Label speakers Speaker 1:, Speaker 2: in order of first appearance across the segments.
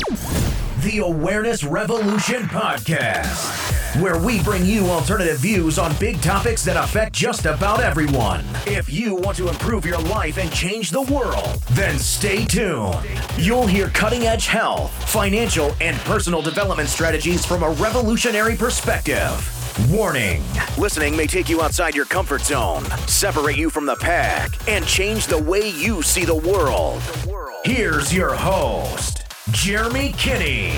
Speaker 1: The Awareness Revolution Podcast, where we bring you alternative views on big topics that affect just about everyone. If you want to improve your life and change the world, then stay tuned. You'll hear cutting edge health, financial, and personal development strategies from a revolutionary perspective. Warning listening may take you outside your comfort zone, separate you from the pack, and change the way you see the world. Here's your host, Jeremy Kinney.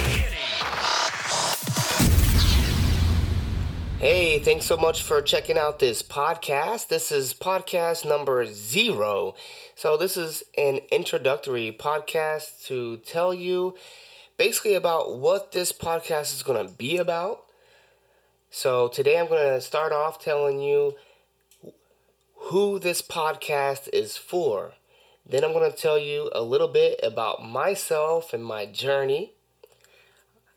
Speaker 2: Hey, thanks so much for checking out this podcast. This is podcast number zero. So, this is an introductory podcast to tell you basically about what this podcast is going to be about so today I'm going to start off telling you who this podcast is for. Then I'm going to tell you a little bit about myself and my journey.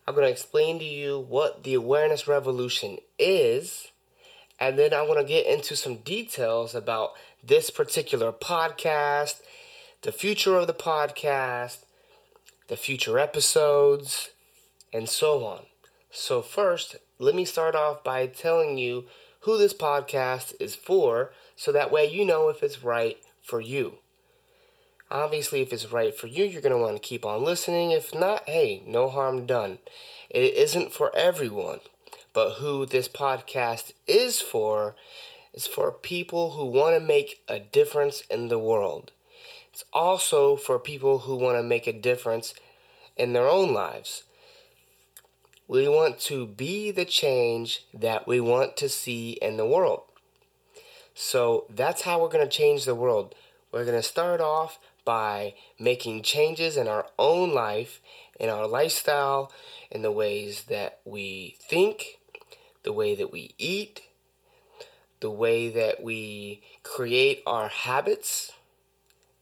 Speaker 2: I'm going to explain to you what the awareness revolution is. And then I'm going to get into some details about this particular podcast, the future of the podcast, the future episodes, and so on. So, first, let me start off by telling you who this podcast is for so that way you know if it's right for you. Obviously, if it's right for you, you're going to want to keep on listening. If not, hey, no harm done. It isn't for everyone, but who this podcast is for is for people who want to make a difference in the world. It's also for people who want to make a difference in their own lives. We want to be the change that we want to see in the world. So that's how we're going to change the world. We're going to start off by making changes in our own life, in our lifestyle, in the ways that we think, the way that we eat, the way that we create our habits,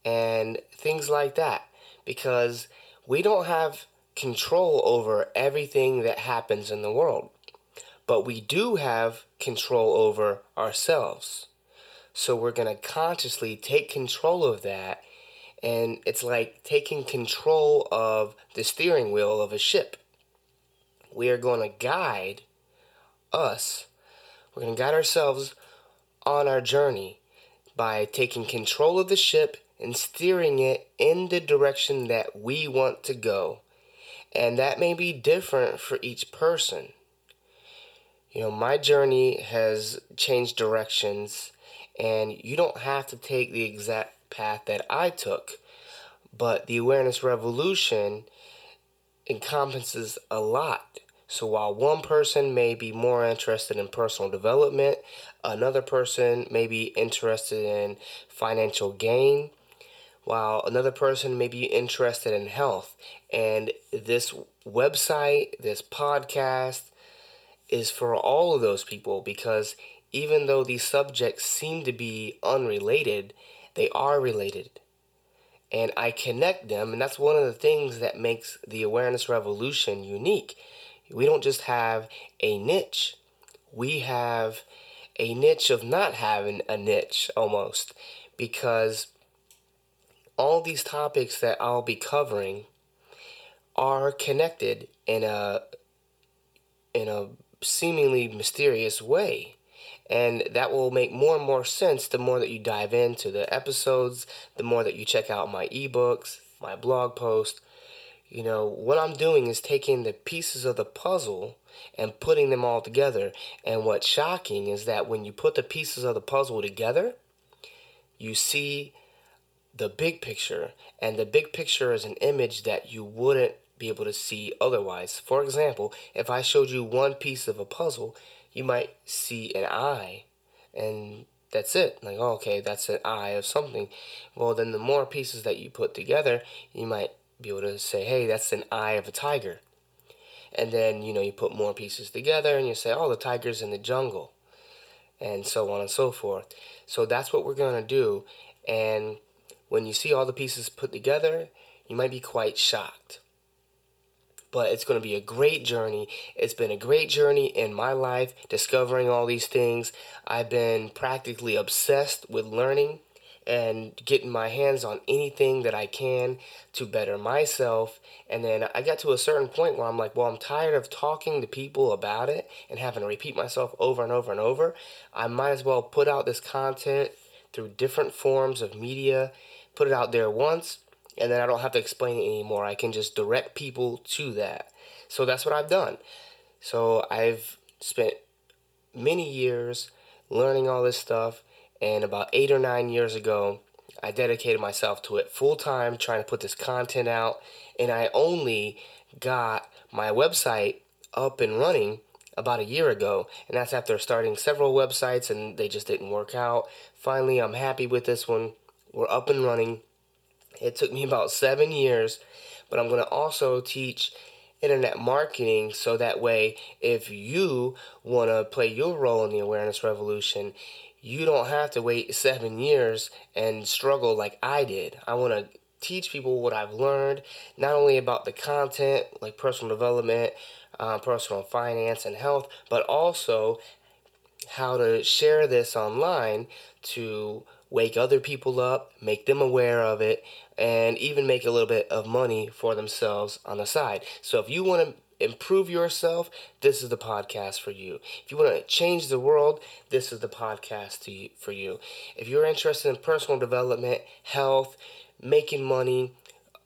Speaker 2: and things like that. Because we don't have control over everything that happens in the world, but we do have control over ourselves. So we're going to consciously take control of that. And it's like taking control of the steering wheel of a ship. We are going to guide us, we're going to guide ourselves on our journey by taking control of the ship and steering it in the direction that we want to go. And that may be different for each person. You know, my journey has changed directions, and you don't have to take the exact path that I took, but the awareness revolution encompasses a lot. So while one person may be more interested in personal development, another person may be interested in financial gain, while another person may be interested in health. And this website, this podcast, is for all of those people because even though these subjects seem to be unrelated, they are related. And I connect them, and that's one of the things that makes the awareness revolution unique. We don't just have a niche, we have a niche of not having a niche almost because all these topics that I'll be covering are connected in a in a seemingly mysterious way. And that will make more and more sense the more that you dive into the episodes, the more that you check out my ebooks, my blog post. You know, what I'm doing is taking the pieces of the puzzle and putting them all together. And what's shocking is that when you put the pieces of the puzzle together, you see the big picture. And the big picture is an image that you wouldn't be able to see otherwise. For example, if I showed you one piece of a puzzle, you might see an eye and that's it. Like, oh, okay, that's an eye of something. Well, then the more pieces that you put together, you might be able to say, hey, that's an eye of a tiger. And then, you know, you put more pieces together and you say, oh, the tiger's in the jungle. And so on and so forth. So that's what we're going to do. And when you see all the pieces put together, you might be quite shocked. But it's going to be a great journey. It's been a great journey in my life, discovering all these things. I've been practically obsessed with learning and getting my hands on anything that I can to better myself. And then I got to a certain point where I'm like, well, I'm tired of talking to people about it and having to repeat myself over and over and over. I might as well put out this content through different forms of media, put it out there once, and then I don't have to explain it anymore. I can just direct people to that. So that's what I've done. So I've spent many years learning all this stuff, and about eight or nine years ago, I dedicated myself to it full time, trying to put this content out, and I only got my website up and running about a year ago, and that's after starting several websites and they just didn't work out. Finally, I'm happy with this one. We're up and running. It took me about seven years, but I'm going to also teach internet marketing so that way if you want to play your role in the awareness revolution you don't have to wait seven years and struggle like i did. I want to teach people what i've learned not only about the content like personal development uh, personal finance and health but also how to share this online to wake other people up, make them aware of it, and even make a little bit of money for themselves on the side. So if you want to improve yourself, this is the podcast for you. If you want to change the world, this is the podcast to for you. If you're interested in personal development, health, making money,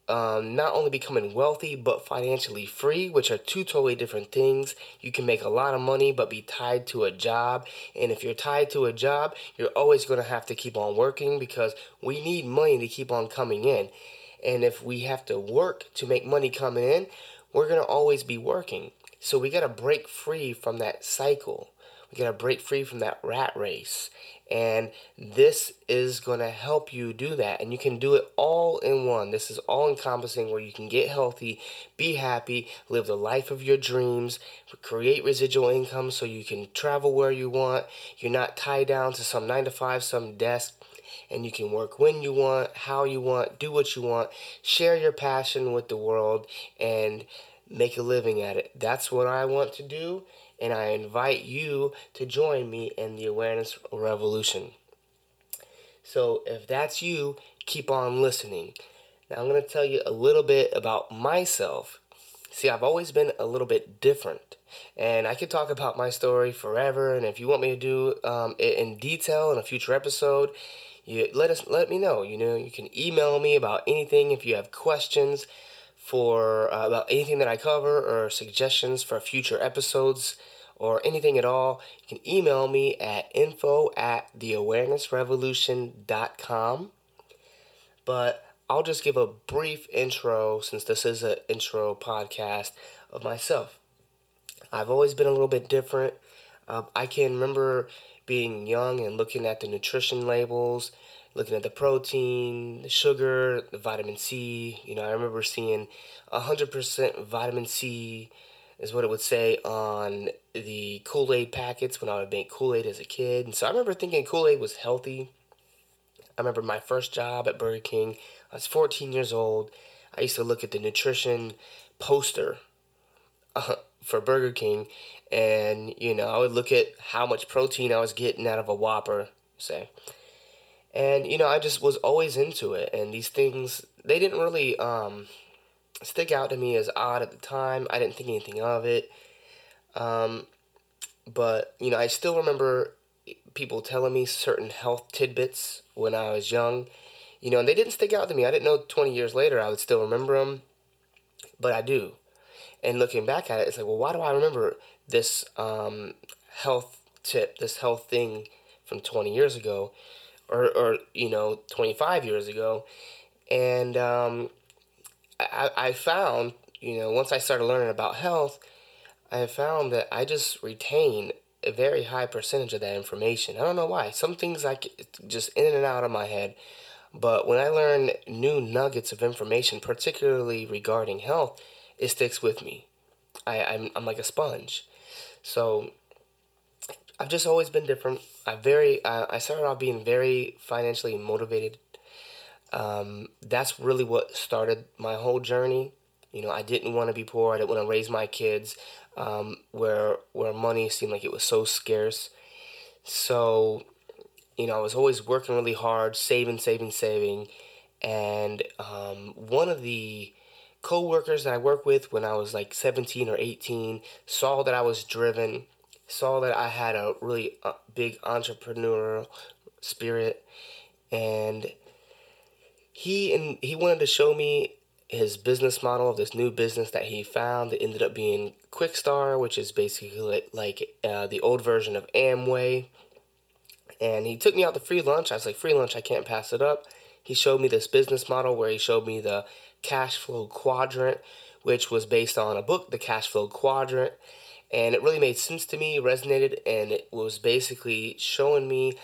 Speaker 2: um, not only becoming wealthy but financially free, which are two totally different things. You can make a lot of money but be tied to a job. And if you're tied to a job, you're always going to have to keep on working because we need money to keep on coming in. And if we have to work to make money coming in, we're going to always be working. So we got to break free from that cycle. We got to break free from that rat race. And this is going to help you do that. And you can do it all in one. This is all encompassing where you can get healthy, be happy, live the life of your dreams, create residual income so you can travel where you want. You're not tied down to some nine to five, some desk. And you can work when you want, how you want, do what you want, share your passion with the world, and make a living at it. That's what I want to do and I invite you to join me in the awareness revolution. So, if that's you, keep on listening. Now, I'm going to tell you a little bit about myself. See, I've always been a little bit different, and I could talk about my story forever. And if you want me to do um, it in detail in a future episode, you let us let me know. You know, you can email me about anything if you have questions for uh, about anything that I cover or suggestions for future episodes or anything at all, you can email me at info at theawarenessrevolution.com. But I'll just give a brief intro since this is an intro podcast of myself. I've always been a little bit different. Uh, I can remember being young and looking at the nutrition labels looking at the protein, the sugar, the vitamin C. You know, I remember seeing 100% vitamin C is what it would say on the Kool Aid packets when I would make Kool Aid as a kid. And so I remember thinking Kool Aid was healthy. I remember my first job at Burger King. I was 14 years old. I used to look at the nutrition poster uh, for Burger King, and you know, I would look at how much protein I was getting out of a Whopper, say, and you know i just was always into it and these things they didn't really um, stick out to me as odd at the time. I didn't think anything of it. Um, but you know i still remember people telling me certain health tidbits when i was young you know and they didn't stick out to me. I didn't know 20 years later i would still remember them but i do. And looking back at it it's like well why do i remember this um, health tip this health thing from 20 years ago or, or you know 25 years ago. And um, I, I found you know once i started learning about health i found that i just retain a very high percentage of that information. I don't know why. Some things i just in and out of my head. But when i learn new nuggets of information particularly regarding health it sticks with me. I, I'm, I'm like a sponge. So I've just always been different. I very uh, I started off being very financially motivated. Um, that's really what started my whole journey. You know, I didn't want to be poor. I didn't want to raise my kids um, where where money seemed like it was so scarce. So you know, I was always working really hard, saving, saving, saving. And um, one of the co-workers that I worked with when I was like 17 or 18 saw that I was driven, saw that I had a really uh, big entrepreneurial spirit, and he and he wanted to show me his business model of this new business that he found. It ended up being Quixtar, which is basically like, like uh, the old version of Amway. And he took me out to free lunch. I was like, free lunch, I can't pass it up. He showed me this business model where he showed me the cash flow quadrant, which was based on a book, The Cash Flow Quadrant. And it really made sense to me, resonated, and it was basically showing me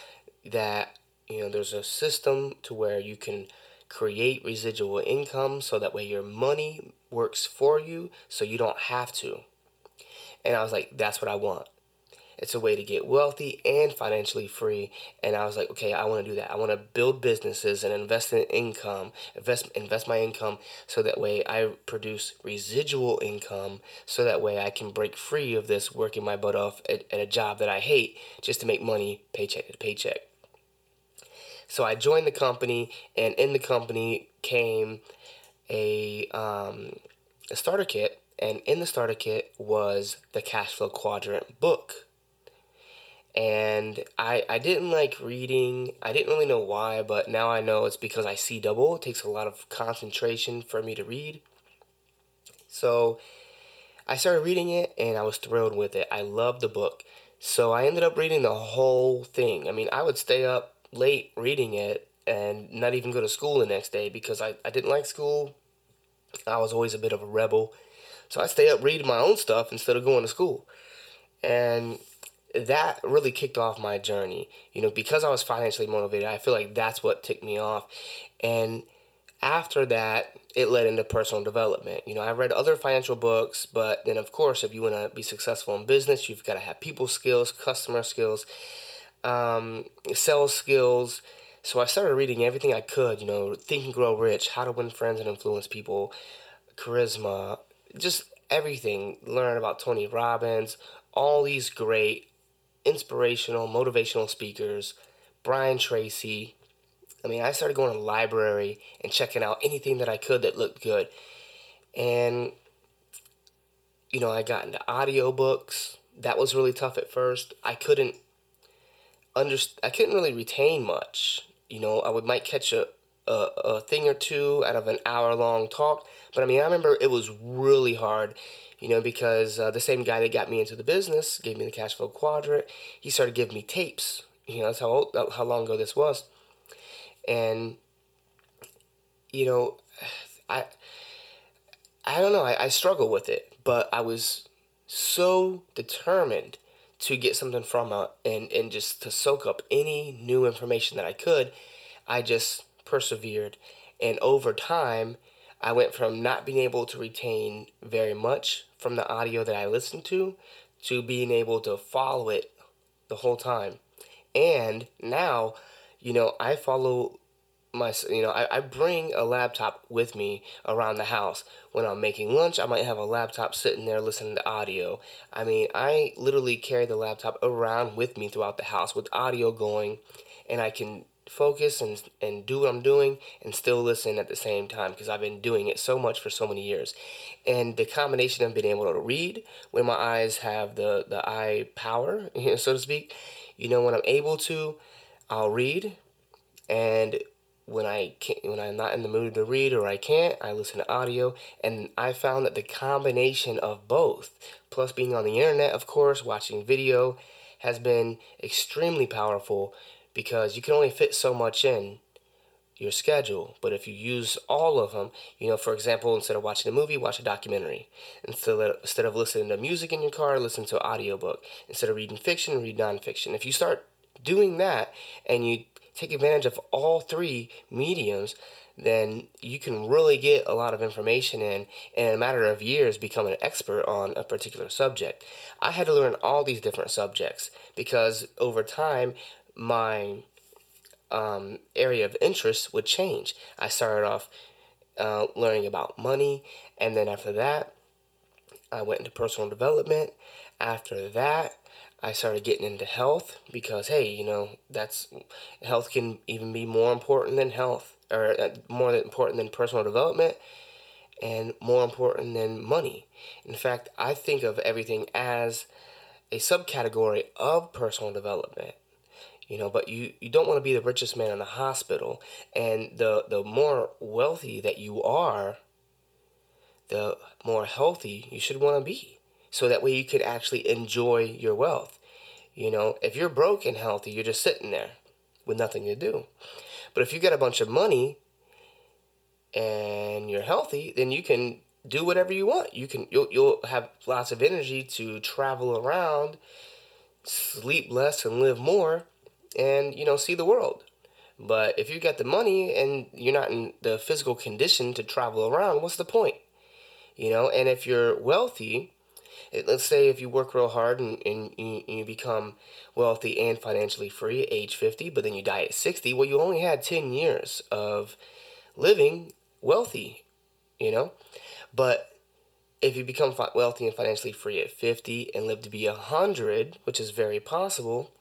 Speaker 2: that, you know, there's a system to where you can create residual income so that way your money works for you so you don't have to. And I was like, that's what I want. It's a way to get wealthy and financially free. And I was like, okay, I want to do that. I want to build businesses and invest in income, invest invest my income so that way I produce residual income so that way I can break free of this working my butt off at, at a job that I hate just to make money paycheck to paycheck. So I joined the company, and in the company came a um, a starter kit, and in the starter kit was the cash flow quadrant book and I I didn't like reading. I didn't really know why, but now I know it's because I see double. It takes a lot of concentration for me to read. So I started reading it and I was thrilled with it. I loved the book. So I ended up reading the whole thing. I mean, I would stay up late reading it and not even go to school the next day because I, I didn't like school. I was always a bit of a rebel. So I stay up reading my own stuff instead of going to school. And that really kicked off my journey. You know, because I was financially motivated, I feel like that's what ticked me off. And after that, it led into personal development. You know, I read other financial books, but then, of course, if you want to be successful in business, you've got to have people skills, customer skills, um, sales skills. So I started reading everything I could, you know, Think and Grow Rich, How to Win Friends and Influence People, Charisma, just everything. Learn about Tony Robbins, all these great inspirational, motivational speakers, Brian Tracy. I mean, I started going to the library and checking out anything that I could that looked good. And, you know, I got into audiobooks. That was really tough at first. I couldn't under, I couldn't really retain much. You know, I would might catch a, a, a thing or two out of an hour long talk. But I mean, I remember it was really hard you know, because uh, the same guy that got me into the business gave me the cash flow quadrant. He started giving me tapes. You know, that's how old, how long ago this was, and you know, I I don't know. I, I struggle with it, but I was so determined to get something from it and and just to soak up any new information that I could. I just persevered, and over time I went from not being able to retain very much from the audio that I listened to to being able to follow it the whole time. And now, you know, I follow my, you know, I, I bring a laptop with me around the house. When I'm making lunch, I might have a laptop sitting there listening to audio. I mean, I literally carry the laptop around with me throughout the house with audio going, and I can focus and and do what I'm doing and still listen at the same time because I've been doing it so much for so many years. And the combination of being able to read when my eyes have the the eye power, you know, so to speak, you know, when I'm able to, I'll read and when I can't, when I'm not in the mood to read or I can't, I listen to audio, and I found that the combination of both, plus being on the internet, of course, watching video, has been extremely powerful because you can only fit so much in your schedule. But if you use all of them, you know, for example, instead of watching a movie, watch a documentary. Instead of, instead of listening to music in your car, listen to an audiobook. Instead of reading fiction, read nonfiction. If you start doing that and you take advantage of all three mediums, then you can really get a lot of information in, and in a matter of years become an expert on a particular subject. I had to learn all these different subjects because over time my um, area of interest would change. I started off uh, learning about money, and then after that, I went into personal development. After that, I started getting into health because, hey, you know, that's health can even be more important than health or uh, more important than personal development and more important than money. In fact, I think of everything as a subcategory of personal development you know but you you don't want to be the richest man in the hospital and the the more wealthy that you are the more healthy you should want to be so that way you can actually enjoy your wealth. You know if you're broke and healthy you're just sitting there with nothing to do. But if you got a bunch of money and you're healthy then you can do whatever you want. You can you'll, you'll have lots of energy to travel around sleep less and live more and you know see the world. But if you got the money and you're not in the physical condition to travel around, what's the point? You know, and if you're wealthy, eh, let's say if you work real hard and, and you, you become wealthy and financially free at age 50, but then you die at 60, well, you only had 10 years of living wealthy, you know? But if you become wealthy and financially free at 50 and live to be 100, which is very possible,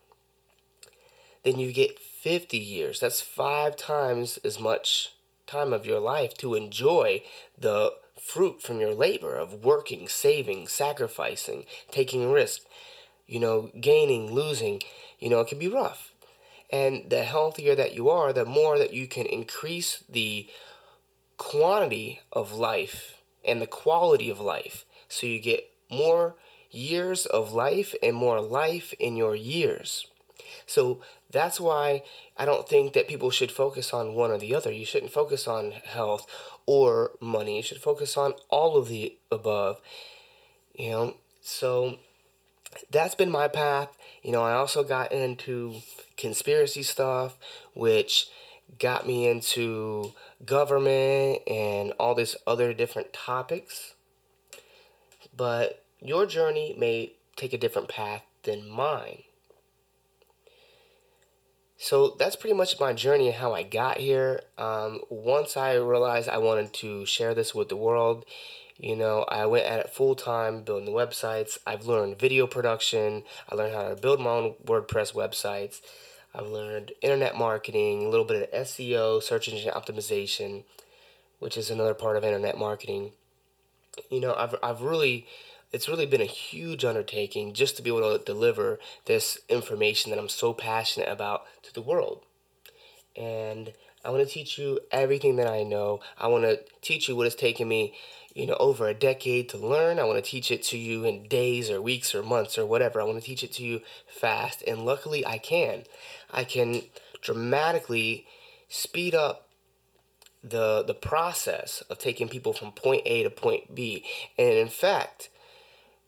Speaker 2: then you get 50 years. That's five times as much time of your life to enjoy the fruit from your labor of working, saving, sacrificing, taking risk, you know, gaining, losing. You know, it can be rough. And the healthier that you are, the more that you can increase the quantity of life and the quality of life. So you get more years of life and more life in your years. So that's why I don't think that people should focus on one or the other. You shouldn't focus on health or money. You should focus on all of the above. You know, so that's been my path. You know, I also got into conspiracy stuff, which got me into government and all these other different topics. But your journey may take a different path than mine. So that's pretty much my journey and how I got here. Um, once I realized I wanted to share this with the world, you know, I went at it full time building websites. I've learned video production. I learned how to build my own WordPress websites. I've learned internet marketing, a little bit of SEO, search engine optimization, which is another part of internet marketing. You know, I've, I've really it's really been a huge undertaking just to be able to deliver this information that I'm so passionate about to the world. And I want to teach you everything that I know. I want to teach you what it's taken me, you know, over a decade to learn. I want to teach it to you in days or weeks or months or whatever. I want to teach it to you fast. And luckily, I can. I can dramatically speed up the the process of taking people from point A to point B. And in fact,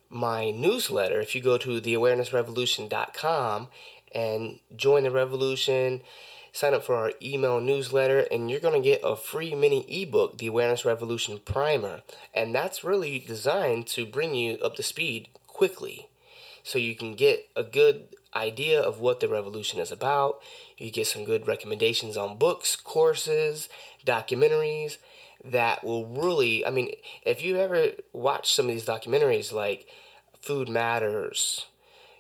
Speaker 2: my newsletter, if you go to theawarenessrevolution.com and join the revolution, sign up for our email newsletter, and you're going to get a free mini ebook, The Awareness Revolution Primer. And that's really designed to bring you up to speed quickly so you can get a good idea of what the revolution is about. You get some good recommendations on books, courses, documentaries that will really, I mean, if you ever watch some of these documentaries like Food Matters.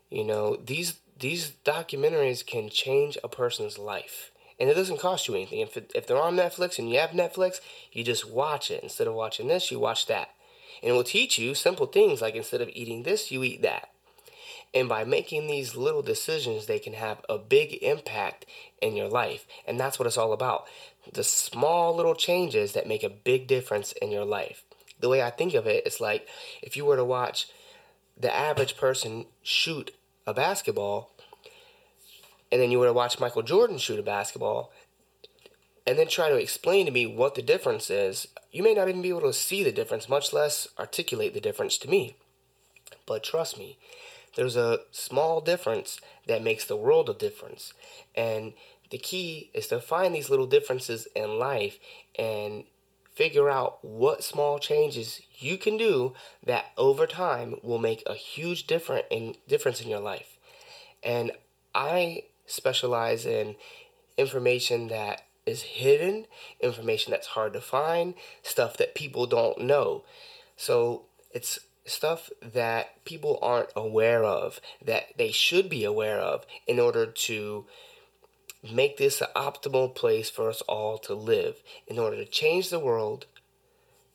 Speaker 2: You know, these these documentaries can change a person's life. And it doesn't cost you anything. If, it, if they're on Netflix and you have Netflix, you just watch it. Instead of watching this, you watch that. And it will teach you simple things like instead of eating this, you eat that. And by making these little decisions, they can have a big impact in your life. And that's what it's all about. The small little changes that make a big difference in your life. The way I think of it, it's like if you were to watch the average person shoot a basketball, and then you were to watch Michael Jordan shoot a basketball, and then try to explain to me what the difference is, you may not even be able to see the difference, much less articulate the difference to me. But trust me, there's a small difference that makes the world a difference. And the key is to find these little differences in life and figure out what small changes you can do that over time will make a huge different in difference in your life. And I specialize in information that is hidden, information that's hard to find, stuff that people don't know. So it's stuff that people aren't aware of that they should be aware of in order to make this an optimal place for us all to live. In order to change the world,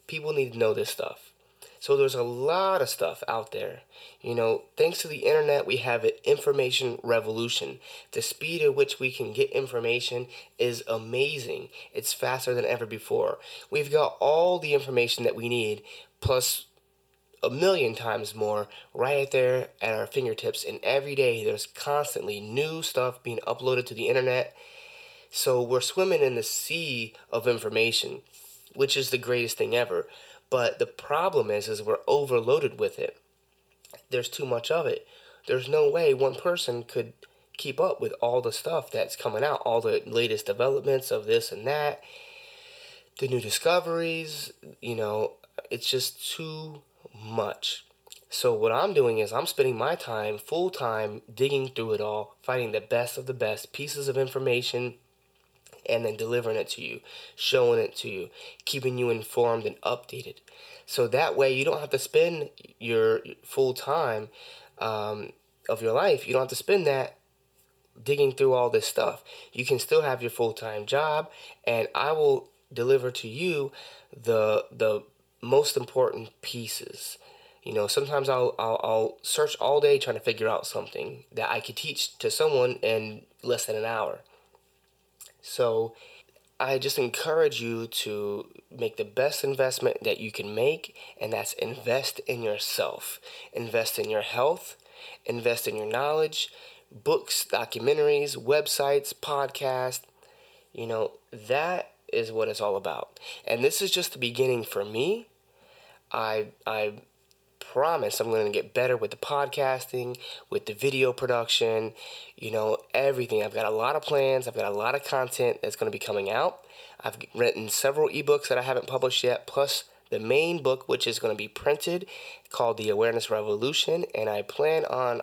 Speaker 2: people need to know this stuff. So there's a lot of stuff out there. You know, thanks to the internet, we have an information revolution. The speed at which we can get information is amazing. It's faster than ever before. We've got all the information that we need, plus a million times more right there at our fingertips. And every day there's constantly new stuff being uploaded to the internet. So we're swimming in the sea of information, which is the greatest thing ever. But the problem is, is we're overloaded with it. There's too much of it. There's no way one person could keep up with all the stuff that's coming out, all the latest developments of this and that, the new discoveries. You know, it's just too much. So what I'm doing is I'm spending my time full time digging through it all, finding the best of the best pieces of information and then delivering it to you, showing it to you, keeping you informed and updated. So that way you don't have to spend your full time um, of your life, you don't have to spend that digging through all this stuff. You can still have your full time job, and I will deliver to you the the most important pieces. You know, sometimes I'll, I'll, I'll search all day trying to figure out something that I could teach to someone in less than an hour. So I just encourage you to make the best investment that you can make, and that's invest in yourself. Invest in your health, invest in your knowledge, books, documentaries, websites, podcasts. You know, that is what it's all about. And this is just the beginning for me. I I promise I'm going to get better with the podcasting, with the video production, you know, everything. I've got a lot of plans, I've got a lot of content that's going to be coming out. I've written several ebooks that I haven't published yet, plus the main book, which is going to be printed called The Awareness Revolution. And I plan on,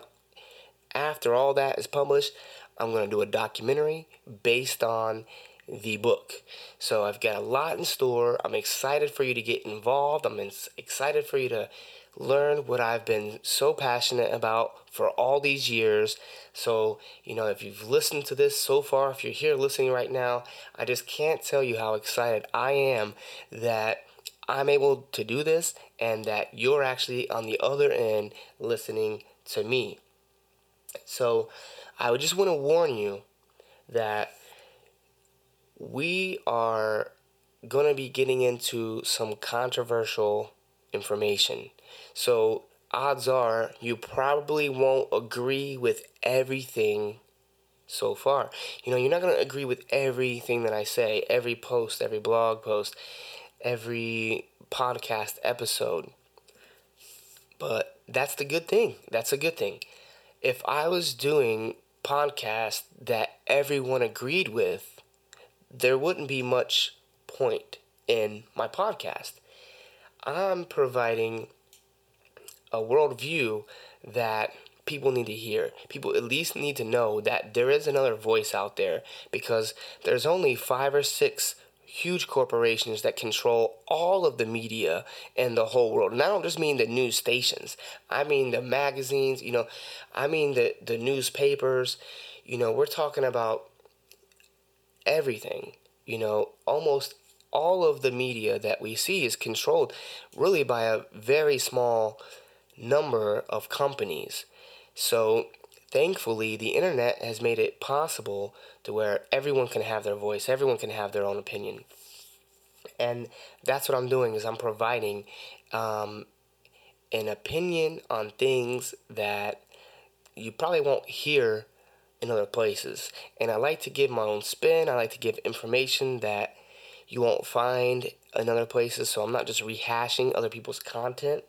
Speaker 2: after all that is published, I'm going to do a documentary based on the book. So I've got a lot in store. I'm excited for you to get involved. I'm excited for you to learn what I've been so passionate about for all these years. So, you know, if you've listened to this so far, if you're here listening right now, I just can't tell you how excited I am that I'm able to do this and that you're actually on the other end listening to me. So, I would just want to warn you that we are going to be getting into some controversial information. So, odds are you probably won't agree with everything so far. You know, you're not going to agree with everything that I say, every post, every blog post, every podcast episode. But that's the good thing. That's a good thing. If I was doing podcasts that everyone agreed with, there wouldn't be much point in my podcast. I'm providing a worldview that people need to hear. People at least need to know that there is another voice out there because there's only five or six huge corporations that control all of the media in the whole world. And I don't just mean the news stations. I mean the magazines, you know, I mean the, the newspapers. You know, we're talking about everything. You know, almost all of the media that we see is controlled really by a very small number of companies. So, thankfully, the internet has made it possible to where everyone can have their voice, everyone can have their own opinion. And that's what I'm doing is I'm providing um, an opinion on things that you probably won't hear in other places. And I like to give my own spin. I like to give information that you won't find in other places. So I'm not just rehashing other people's content.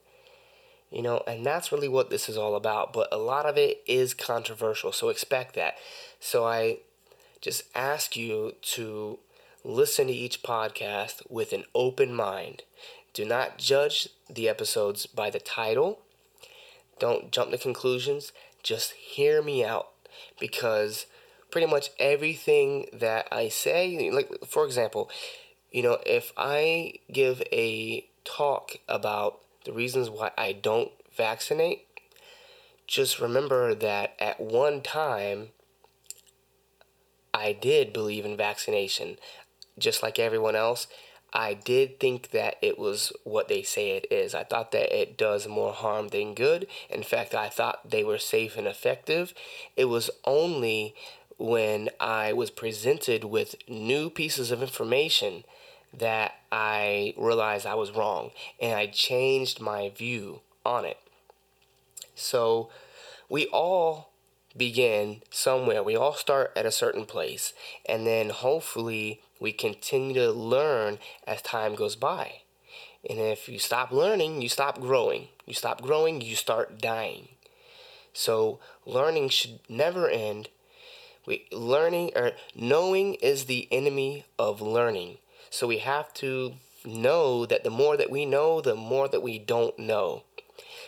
Speaker 2: You know, and that's really what this is all about. But a lot of it is controversial. So expect that. So I just ask you to listen to each podcast with an open mind. Do not judge the episodes by the title. Don't jump to conclusions. Just hear me out because pretty much everything that I say, like for example, you know, if I give a talk about the reasons why I don't vaccinate, just remember that at one time, I did believe in vaccination, just like everyone else. I did think that it was what they say it is. I thought that it does more harm than good. In fact, I thought they were safe and effective. It was only when I was presented with new pieces of information that I realized I was wrong and I changed my view on it. So we all begin somewhere. We all start at a certain place and then hopefully we continue to learn as time goes by. And if you stop learning, you stop growing. You stop growing, you start dying. So learning should never end. We learning or knowing is the enemy of learning. So we have to know that the more that we know, the more that we don't know.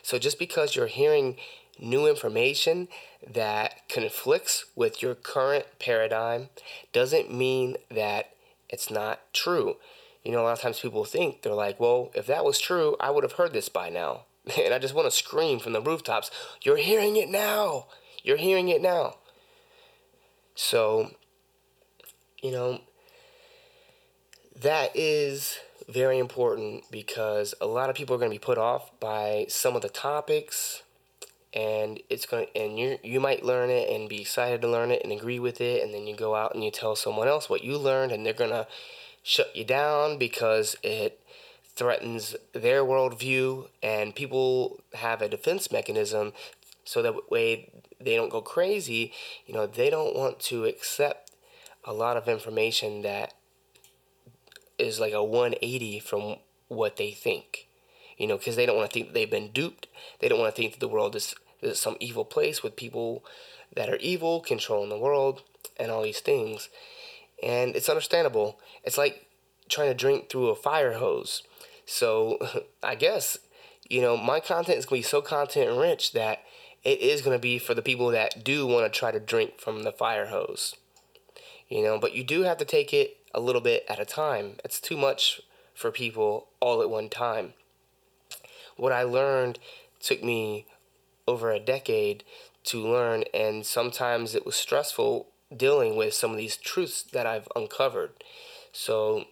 Speaker 2: So just because you're hearing new information that conflicts with your current paradigm doesn't mean that it's not true. You know, a lot of times people think, they're like, well, if that was true, I would have heard this by now. And I just want to scream from the rooftops, you're hearing it now. You're hearing it now. So, you know, that is very important because a lot of people are going to be put off by some of the topics and it's going to and you you might learn it and be excited to learn it and agree with it and then you go out and you tell someone else what you learned and they're going to shut you down because it threatens their worldview and people have a defense mechanism so that way they don't go crazy. You know they don't want to accept a lot of information that is like a 180 from what they think you know, because they don't want to think that they've been duped. They don't want to think that the world is, is some evil place with people that are evil controlling the world and all these things. And it's understandable. It's like trying to drink through a fire hose. So I guess, you know, my content is going to be so content rich that it is going to be for the people that do want to try to drink from the fire hose. You know, but you do have to take it a little bit at a time. It's too much for people all at one time what I learned took me over a decade to learn, and sometimes it was stressful dealing with some of these truths that I've uncovered. So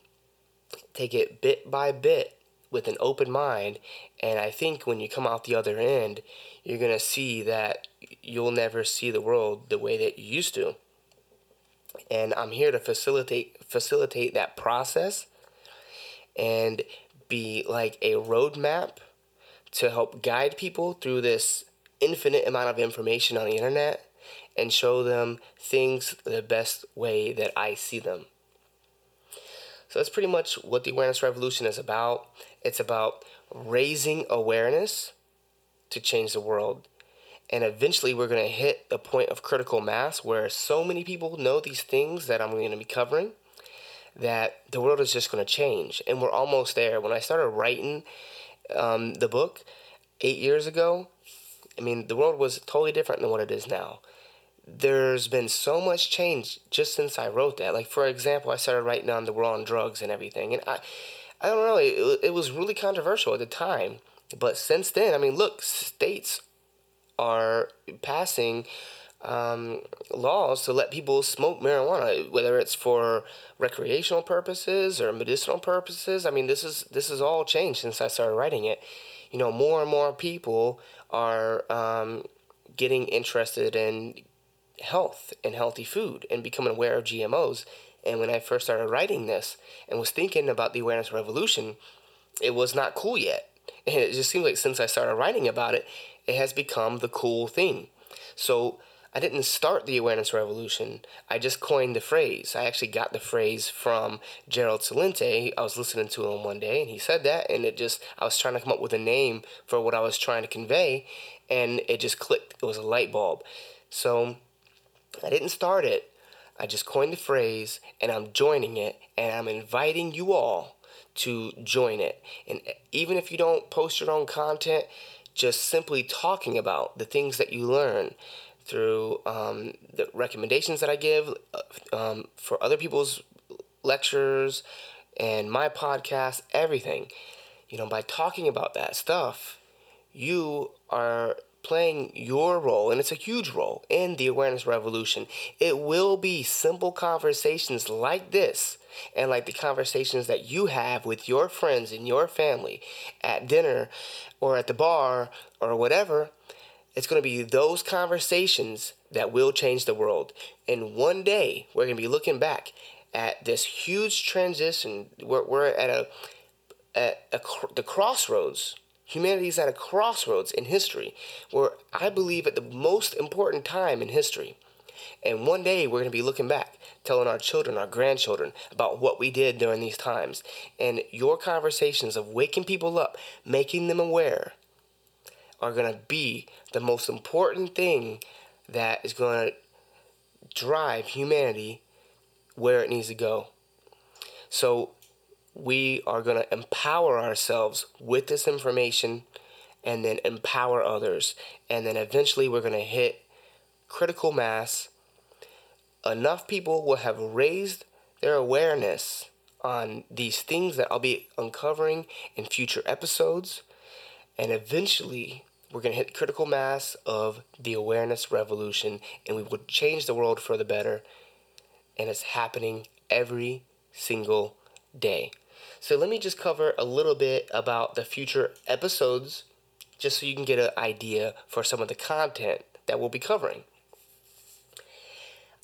Speaker 2: take it bit by bit with an open mind, and I think when you come out the other end, you're going to see that you'll never see the world the way that you used to. And I'm here to facilitate facilitate that process and be like a roadmap to help guide people through this infinite amount of information on the internet and show them things the best way that I see them. So that's pretty much what the awareness revolution is about. It's about raising awareness to change the world. And eventually, we're going to hit the point of critical mass where so many people know these things that I'm going to be covering that the world is just going to change. And we're almost there. When I started writing um, the book eight years ago, I mean, the world was totally different than what it is now. There's been so much change just since I wrote that. Like, for example, I started writing on the war on drugs and everything. And I, I don't know, it, it was really controversial at the time. But since then, I mean, look, states are passing um, laws to let people smoke marijuana, whether it's for recreational purposes or medicinal purposes. I mean, this is this has all changed since I started writing it. You know, more and more people are um, getting interested in health and healthy food and becoming aware of GMOs. And when I first started writing this and was thinking about the awareness revolution, it was not cool yet. And it just seems like since I started writing about it, it has become the cool thing. So I didn't start the awareness revolution. I just coined the phrase. I actually got the phrase from Gerald Celente. I was listening to him one day and he said that and it just I was trying to come up with a name for what I was trying to convey and it just clicked. It was a light bulb. So I didn't start it. I just coined the phrase and I'm joining it and I'm inviting you all to join it. And even if you don't post your own content, just simply talking about the things that you learn through um, the recommendations that I give uh, um, for other people's lectures and my podcast, everything. you know, by talking about that stuff, you are playing your role, and it's a huge role in the awareness revolution. It will be simple conversations like this and like the conversations that you have with your friends and your family at dinner or at the bar or whatever. It's going to be those conversations that will change the world. And one day, we're going to be looking back at this huge transition. We're, we're at a at a, the crossroads Humanity is at a crossroads in history where I believe at the most important time in history. And one day we're going to be looking back, telling our children, our grandchildren about what we did during these times. And your conversations of waking people up, making them aware, are going to be the most important thing that is going to drive humanity where it needs to go. So we are going to empower ourselves with this information and then empower others. And then eventually we're going to hit critical mass. Enough people will have raised their awareness on these things that I'll be uncovering in future episodes. And eventually, we're going to hit critical mass of the awareness revolution and we will change the world for the better. And it's happening every single day. So let me just cover a little bit about the future episodes just so you can get an idea for some of the content that we'll be covering.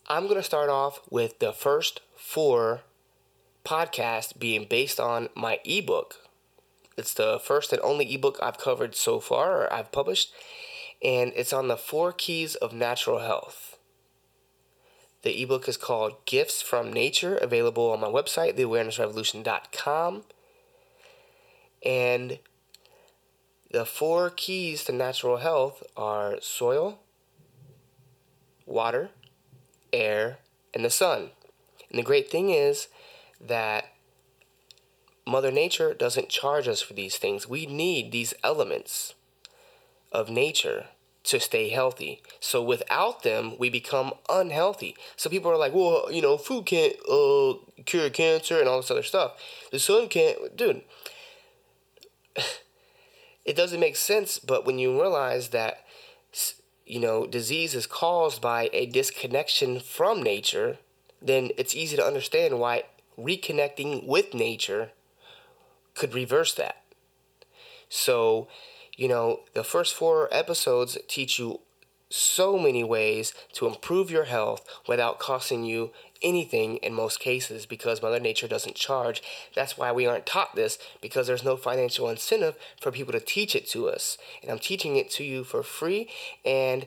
Speaker 2: I'm going to start off with the first four podcasts being based on my ebook. It's the first and only ebook I've covered so far, or I've published, and it's on the four keys of natural health. The ebook is called Gifts from Nature, available on my website, theawarenessrevolution.com. And the four keys to natural health are soil, water, air, and the sun. And the great thing is that Mother Nature doesn't charge us for these things. We need these elements of nature to stay healthy. So without them, we become unhealthy. So people are like, well, you know, food can't uh, cure cancer and all this other stuff. The sun can't, dude. It doesn't make sense, but when you realize that, you know, disease is caused by a disconnection from nature, then it's easy to understand why reconnecting with nature could reverse that. So, you know, the first four episodes teach you so many ways to improve your health without costing you anything in most cases because Mother Nature doesn't charge. That's why we aren't taught this because there's no financial incentive for people to teach it to us. And I'm teaching it to you for free. And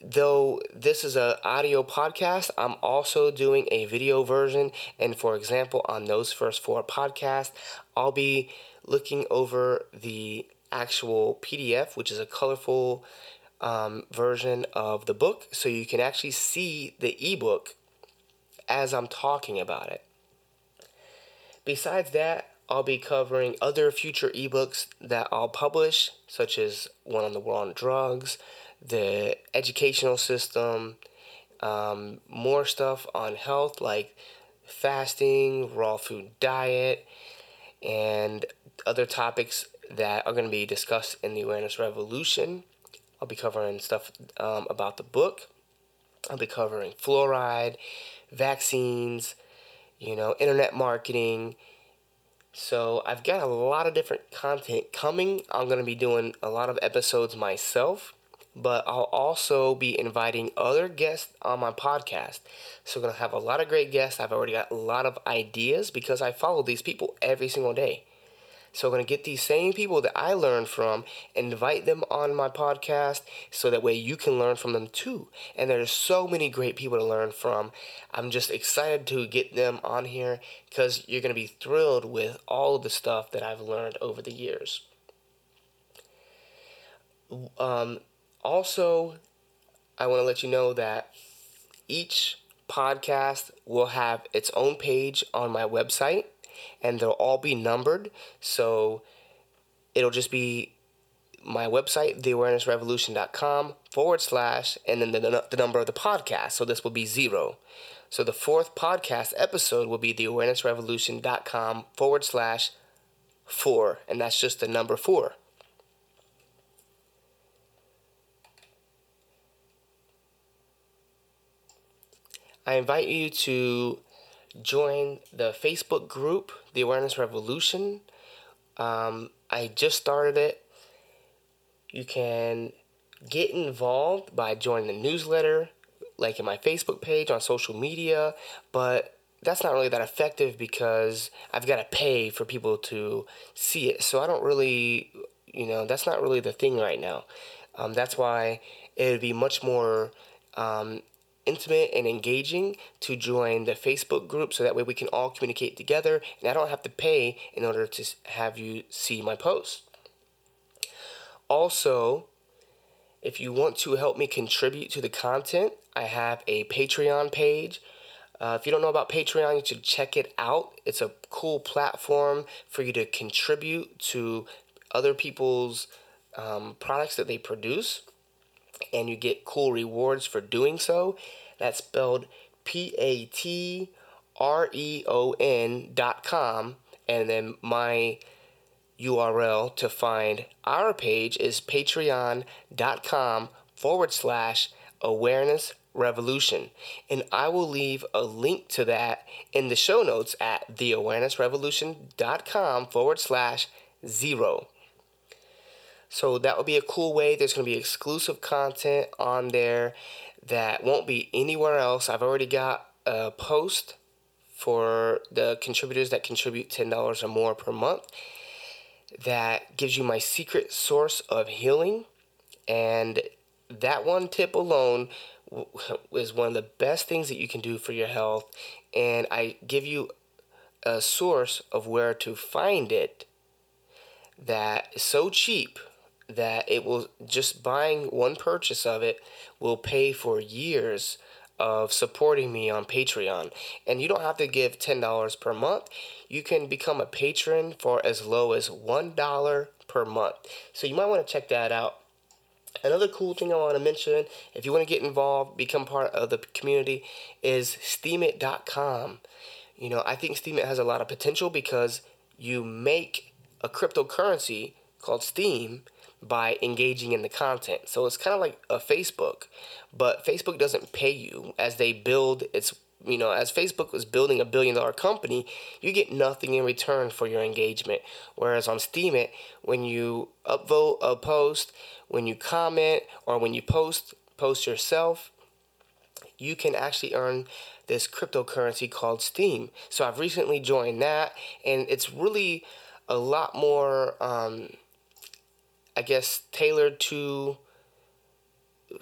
Speaker 2: though this is an audio podcast, I'm also doing a video version. And for example, on those first four podcasts, I'll be looking over the actual PDF, which is a colorful um, version of the book, so you can actually see the ebook as I'm talking about it. Besides that, I'll be covering other future ebooks that I'll publish, such as one on the war on drugs, the educational system, um, more stuff on health like fasting, raw food diet, and other topics that are going to be discussed in the Awareness Revolution. I'll be covering stuff um, about the book. I'll be covering fluoride, vaccines, you know, internet marketing. So I've got a lot of different content coming. I'm going to be doing a lot of episodes myself, but I'll also be inviting other guests on my podcast. So I'm going to have a lot of great guests. I've already got a lot of ideas because I follow these people every single day. So I'm going to get these same people that I learned from invite them on my podcast so that way you can learn from them too. And there's so many great people to learn from. I'm just excited to get them on here because you're going to be thrilled with all of the stuff that I've learned over the years. Um, also, I want to let you know that each podcast will have its own page on my website and they'll all be numbered. So it'll just be my website, theawarenessrevolution.com forward slash, and then the, the number of the podcast. So this will be zero. So the fourth podcast episode will be theawarenessrevolution.com forward slash 4, and that's just the number 4. I invite you to join the Facebook group, The Awareness Revolution. Um, I just started it. You can get involved by joining the newsletter, like in my Facebook page, on social media, but that's not really that effective because I've got to pay for people to see it. So I don't really, you know, that's not really the thing right now. Um, that's why it would be much more um, intimate and engaging to join the Facebook group so that way we can all communicate together and I don't have to pay in order to have you see my posts. Also, if you want to help me contribute to the content, I have a Patreon page. Uh, if you don't know about Patreon, you should check it out. It's a cool platform for you to contribute to other people's um, products that they produce, and you get cool rewards for doing so. That's spelled P A T R E O N dot com, and then my URL to find our page is patreon.com forward slash awareness revolution. And I will leave a link to that in the show notes at theawarenessrevolution.com forward slash zero. So that will be a cool way. There's going to be exclusive content on there that won't be anywhere else. I've already got a post for the contributors that contribute $10 or more per month that gives you my secret source of healing. And that one tip alone is one of the best things that you can do for your health. And I give you a source of where to find it that is so cheap that it will just buying one purchase of it will pay for years of supporting me on Patreon. And you don't have to give $10 per month. You can become a patron for as low as $1 per month. So you might want to check that out. Another cool thing I want to mention, if you want to get involved, become part of the community, is Steemit.com. You know, I think Steemit has a lot of potential because you make a cryptocurrency called Steem by engaging in the content. So it's kind of like a Facebook, but Facebook doesn't pay you as they build its you know, as Facebook was building a billion dollar company, you get nothing in return for your engagement. Whereas on Steemit, when you upvote a post, when you comment, or when you post post yourself, you can actually earn this cryptocurrency called Steam. So I've recently joined that, and it's really a lot more um, I guess, tailored to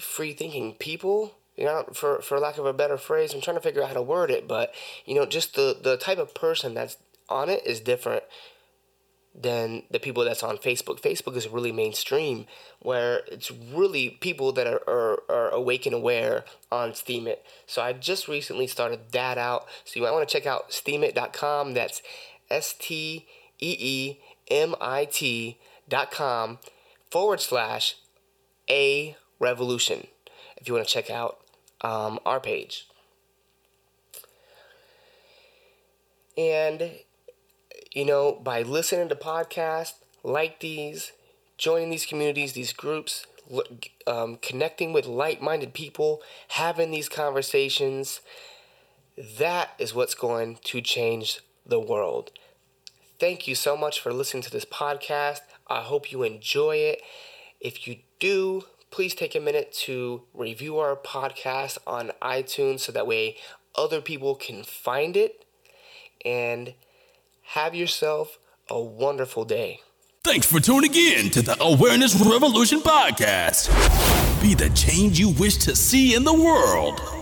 Speaker 2: free thinking people. You know, for for lack of a better phrase, I'm trying to figure out how to word it, but you know, just the the type of person that's on it is different than the people that's on Facebook. Facebook is really mainstream, where it's really people that are, are, are awake and aware on Steemit. So I just recently started that out. So you might want to check out steemit.com. That's S T E E M I T.com forward slash a revolution if you want to check out um, our page. And, you know, by listening to podcasts like these, joining these communities, these groups, um, connecting with like minded people, having these conversations, that is what's going to change the world. Thank you so much for listening to this podcast. I hope you enjoy it. If you do, please take a minute to review our podcast on iTunes so that way other people can find it. And have yourself a wonderful day.
Speaker 1: Thanks for tuning in to the Awareness Revolution podcast. Be the change you wish to see in the world.